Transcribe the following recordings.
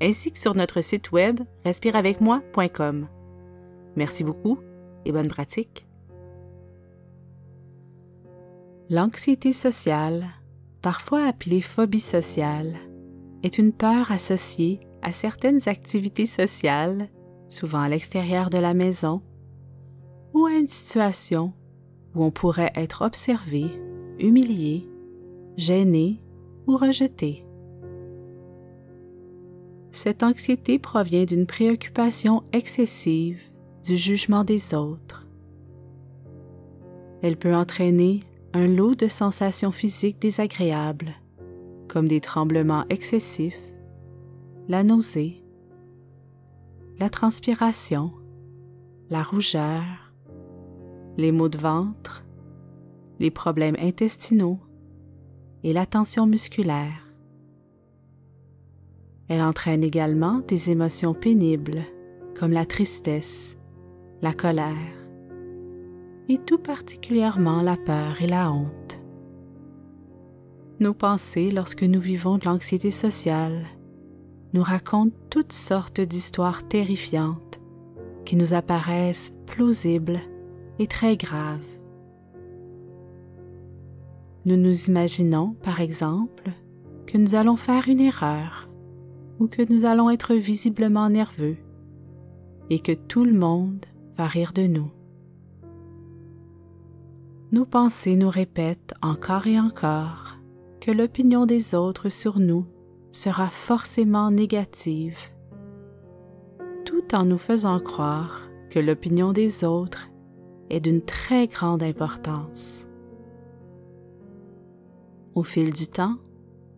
ainsi que sur notre site web respireavecmoi.com. Merci beaucoup et bonne pratique. L'anxiété sociale, parfois appelée phobie sociale, est une peur associée à certaines activités sociales, souvent à l'extérieur de la maison, ou à une situation où on pourrait être observé, humilié, gêné ou rejeté. Cette anxiété provient d'une préoccupation excessive du jugement des autres. Elle peut entraîner un lot de sensations physiques désagréables, comme des tremblements excessifs, la nausée, la transpiration, la rougeur, les maux de ventre, les problèmes intestinaux et la tension musculaire. Elle entraîne également des émotions pénibles comme la tristesse, la colère et tout particulièrement la peur et la honte. Nos pensées lorsque nous vivons de l'anxiété sociale nous racontent toutes sortes d'histoires terrifiantes qui nous apparaissent plausibles et très graves. Nous nous imaginons, par exemple, que nous allons faire une erreur ou que nous allons être visiblement nerveux et que tout le monde va rire de nous. Nos pensées nous répètent encore et encore que l'opinion des autres sur nous sera forcément négative, tout en nous faisant croire que l'opinion des autres est d'une très grande importance. Au fil du temps,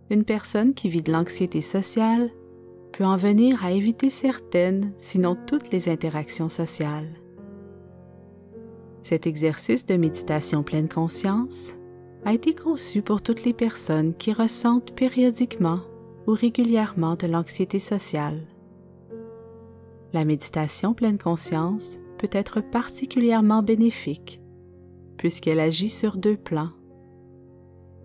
une personne qui vit de l'anxiété sociale en venir à éviter certaines, sinon toutes les interactions sociales. Cet exercice de méditation pleine conscience a été conçu pour toutes les personnes qui ressentent périodiquement ou régulièrement de l'anxiété sociale. La méditation pleine conscience peut être particulièrement bénéfique puisqu'elle agit sur deux plans.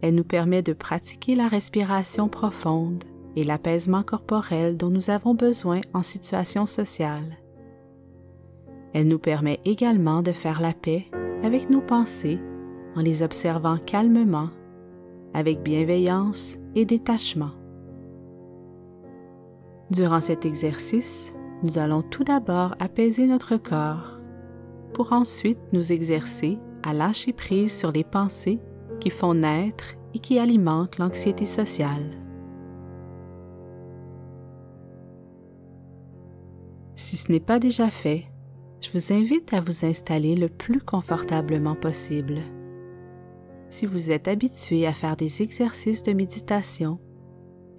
Elle nous permet de pratiquer la respiration profonde et l'apaisement corporel dont nous avons besoin en situation sociale. Elle nous permet également de faire la paix avec nos pensées en les observant calmement, avec bienveillance et détachement. Durant cet exercice, nous allons tout d'abord apaiser notre corps pour ensuite nous exercer à lâcher prise sur les pensées qui font naître et qui alimentent l'anxiété sociale. Si ce n'est pas déjà fait, je vous invite à vous installer le plus confortablement possible. Si vous êtes habitué à faire des exercices de méditation,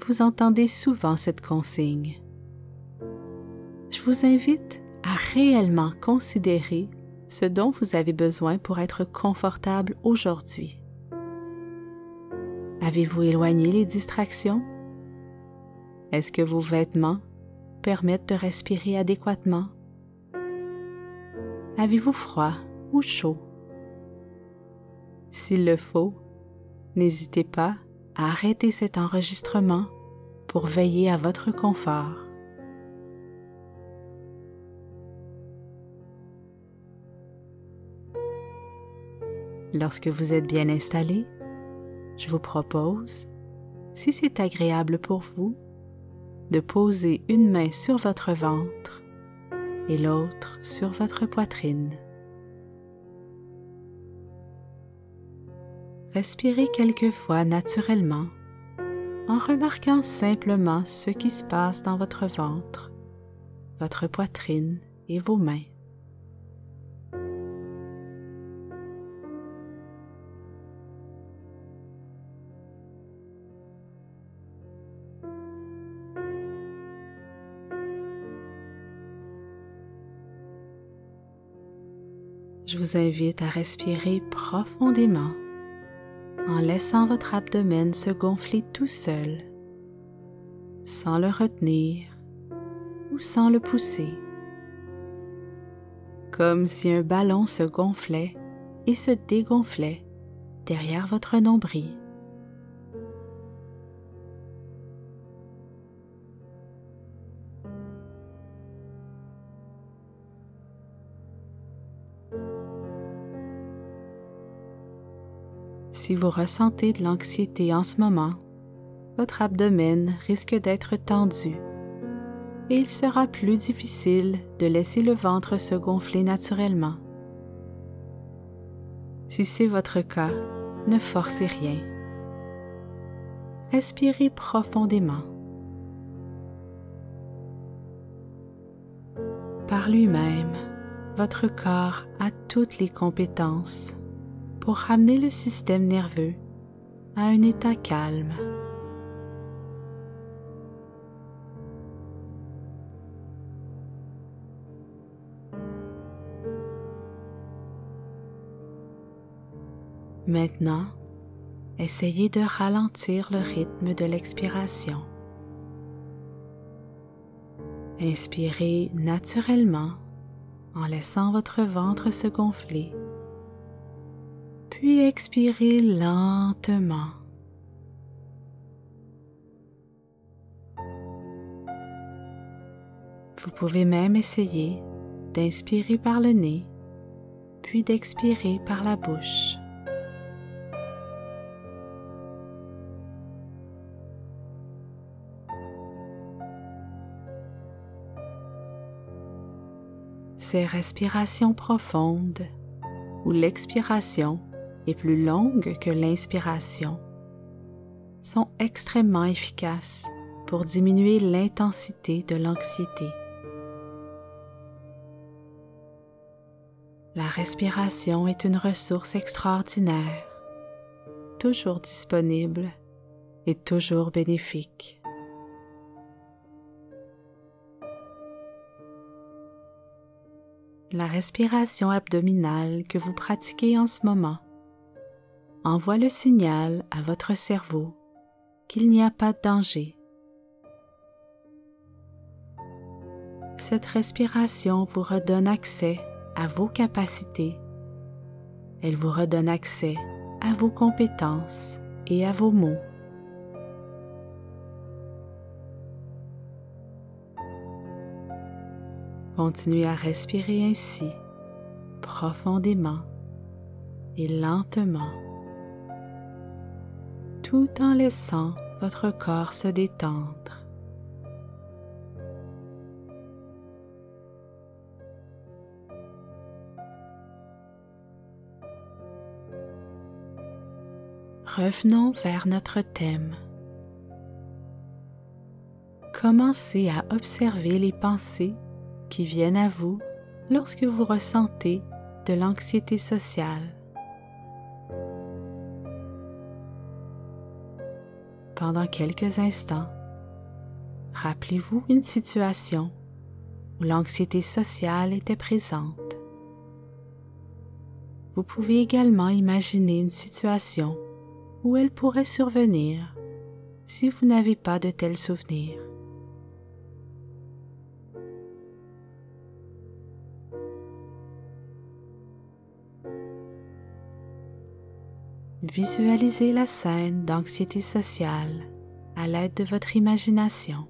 vous entendez souvent cette consigne. Je vous invite à réellement considérer ce dont vous avez besoin pour être confortable aujourd'hui. Avez-vous éloigné les distractions? Est-ce que vos vêtements permettent de respirer adéquatement? Avez-vous froid ou chaud? S'il le faut, n'hésitez pas à arrêter cet enregistrement pour veiller à votre confort. Lorsque vous êtes bien installé, je vous propose, si c'est agréable pour vous, de poser une main sur votre ventre et l'autre sur votre poitrine. Respirez quelquefois naturellement en remarquant simplement ce qui se passe dans votre ventre, votre poitrine et vos mains. Invite à respirer profondément en laissant votre abdomen se gonfler tout seul, sans le retenir ou sans le pousser, comme si un ballon se gonflait et se dégonflait derrière votre nombril. Si vous ressentez de l'anxiété en ce moment, votre abdomen risque d'être tendu et il sera plus difficile de laisser le ventre se gonfler naturellement. Si c'est votre cas, ne forcez rien. Respirez profondément. Par lui-même, votre corps a toutes les compétences pour ramener le système nerveux à un état calme. Maintenant, essayez de ralentir le rythme de l'expiration. Inspirez naturellement en laissant votre ventre se gonfler puis expirez lentement. Vous pouvez même essayer d'inspirer par le nez, puis d'expirer par la bouche. Ces respirations profondes ou l'expiration plus longues que l'inspiration sont extrêmement efficaces pour diminuer l'intensité de l'anxiété. La respiration est une ressource extraordinaire, toujours disponible et toujours bénéfique. La respiration abdominale que vous pratiquez en ce moment envoie le signal à votre cerveau qu'il n'y a pas de danger. Cette respiration vous redonne accès à vos capacités. Elle vous redonne accès à vos compétences et à vos mots. Continuez à respirer ainsi, profondément et lentement tout en laissant votre corps se détendre. Revenons vers notre thème. Commencez à observer les pensées qui viennent à vous lorsque vous ressentez de l'anxiété sociale. Pendant quelques instants, rappelez-vous une situation où l'anxiété sociale était présente. Vous pouvez également imaginer une situation où elle pourrait survenir si vous n'avez pas de tels souvenirs. Visualisez la scène d'anxiété sociale à l'aide de votre imagination.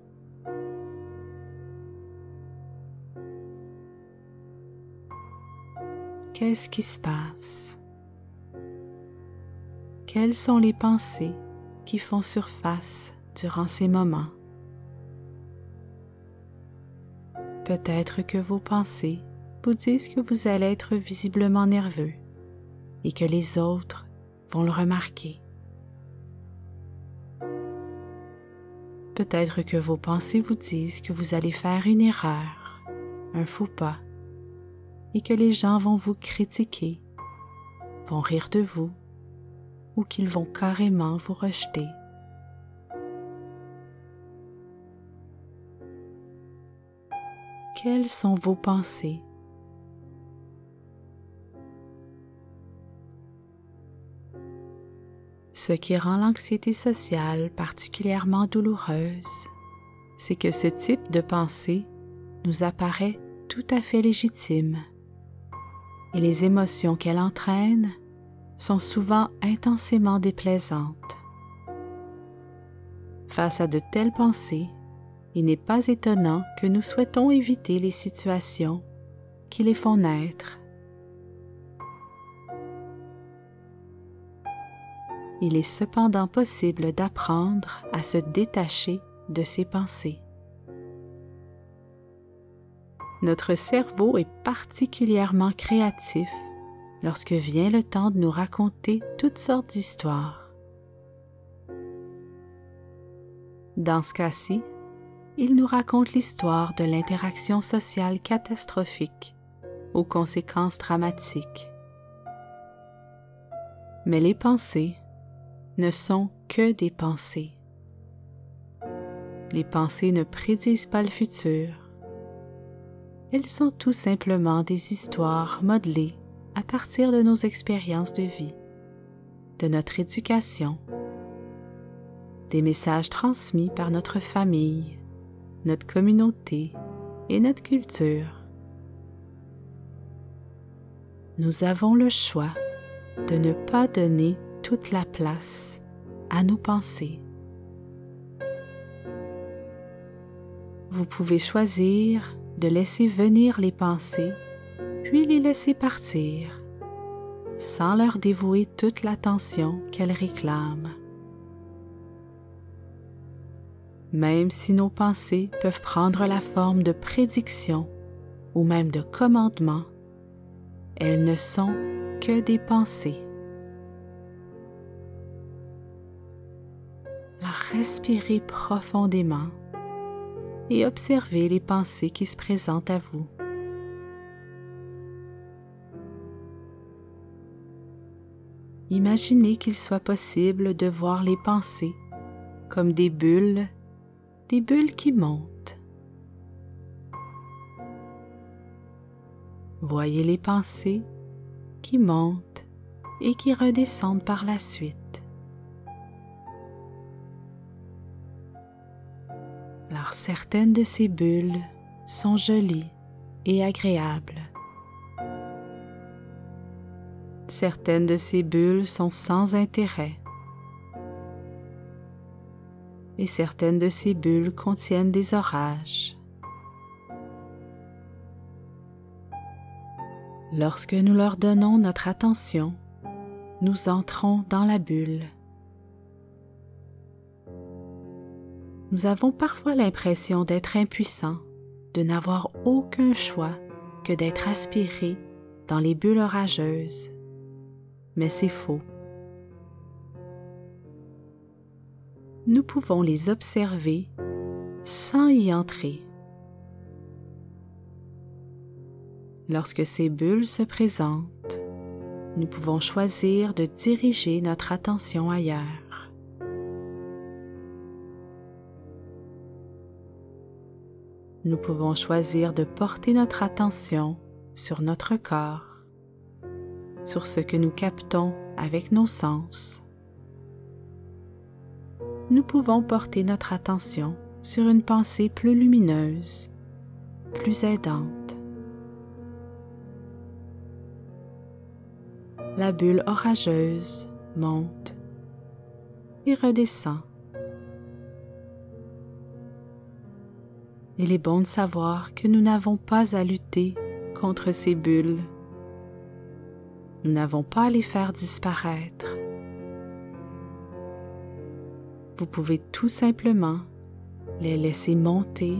Qu'est-ce qui se passe? Quelles sont les pensées qui font surface durant ces moments? Peut-être que vos pensées vous disent que vous allez être visiblement nerveux et que les autres vont le remarquer. Peut-être que vos pensées vous disent que vous allez faire une erreur, un faux pas, et que les gens vont vous critiquer, vont rire de vous, ou qu'ils vont carrément vous rejeter. Quelles sont vos pensées Ce qui rend l'anxiété sociale particulièrement douloureuse, c'est que ce type de pensée nous apparaît tout à fait légitime et les émotions qu'elle entraîne sont souvent intensément déplaisantes. Face à de telles pensées, il n'est pas étonnant que nous souhaitons éviter les situations qui les font naître. Il est cependant possible d'apprendre à se détacher de ces pensées. Notre cerveau est particulièrement créatif lorsque vient le temps de nous raconter toutes sortes d'histoires. Dans ce cas-ci, il nous raconte l'histoire de l'interaction sociale catastrophique aux conséquences dramatiques. Mais les pensées ne sont que des pensées. Les pensées ne prédisent pas le futur. Elles sont tout simplement des histoires modelées à partir de nos expériences de vie, de notre éducation, des messages transmis par notre famille, notre communauté et notre culture. Nous avons le choix de ne pas donner toute la place à nos pensées. Vous pouvez choisir de laisser venir les pensées, puis les laisser partir, sans leur dévouer toute l'attention qu'elles réclament. Même si nos pensées peuvent prendre la forme de prédictions ou même de commandements, elles ne sont que des pensées. Respirez profondément et observez les pensées qui se présentent à vous. Imaginez qu'il soit possible de voir les pensées comme des bulles, des bulles qui montent. Voyez les pensées qui montent et qui redescendent par la suite. Certaines de ces bulles sont jolies et agréables. Certaines de ces bulles sont sans intérêt. Et certaines de ces bulles contiennent des orages. Lorsque nous leur donnons notre attention, nous entrons dans la bulle nous avons parfois l'impression d'être impuissants, de n'avoir aucun choix que d'être aspirés dans les bulles orageuses. Mais c'est faux. Nous pouvons les observer sans y entrer. Lorsque ces bulles se présentent, nous pouvons choisir de diriger notre attention ailleurs. Nous pouvons choisir de porter notre attention sur notre corps, sur ce que nous captons avec nos sens. Nous pouvons porter notre attention sur une pensée plus lumineuse, plus aidante. La bulle orageuse monte et redescend il est bon de savoir que nous n'avons pas à lutter contre ces bulles. Nous n'avons pas à les faire disparaître. Vous pouvez tout simplement les laisser monter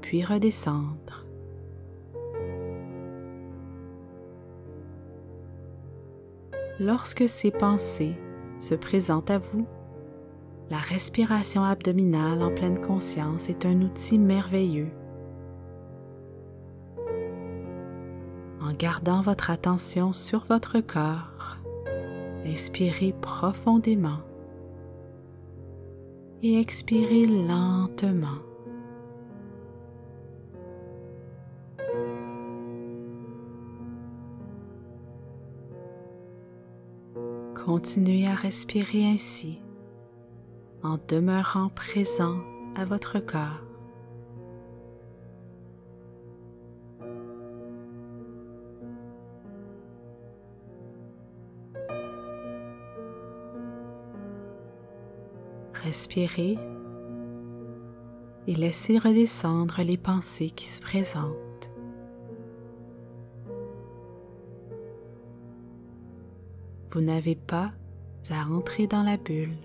puis redescendre. Lorsque ces pensées se présentent à vous, la respiration abdominale en pleine conscience est un outil merveilleux. En gardant votre attention sur votre corps, inspirez profondément et expirez lentement. Continuez à respirer ainsi en demeurant présent à votre corps. Respirez et laissez redescendre les pensées qui se présentent. Vous n'avez pas à entrer dans la bulle.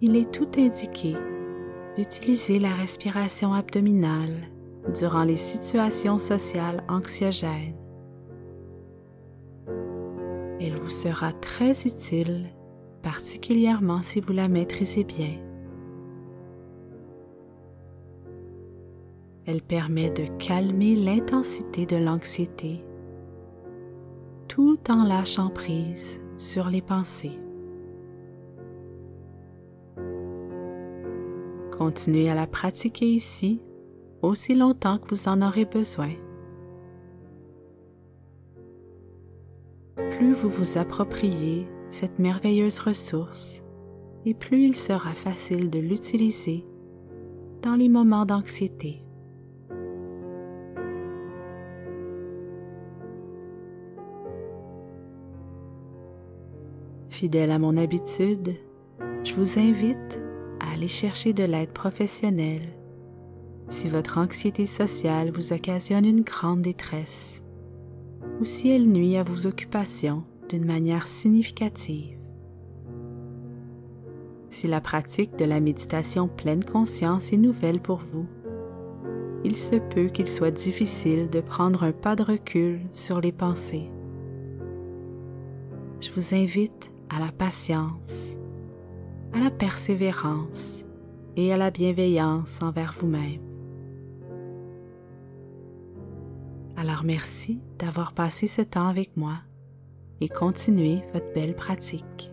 Il est tout indiqué d'utiliser la respiration abdominale durant les situations sociales anxiogènes. Elle vous sera très utile, particulièrement si vous la maîtrisez bien. Elle permet de calmer l'intensité de l'anxiété tout en lâchant prise sur les pensées. Continuez à la pratiquer ici aussi longtemps que vous en aurez besoin. Plus vous vous appropriez cette merveilleuse ressource, et plus il sera facile de l'utiliser dans les moments d'anxiété. Fidèle à mon habitude, je vous invite aller chercher de l'aide professionnelle si votre anxiété sociale vous occasionne une grande détresse ou si elle nuit à vos occupations d'une manière significative. Si la pratique de la méditation pleine conscience est nouvelle pour vous, il se peut qu'il soit difficile de prendre un pas de recul sur les pensées. Je vous invite à la patience à la persévérance et à la bienveillance envers vous-même. Alors merci d'avoir passé ce temps avec moi et continuez votre belle pratique.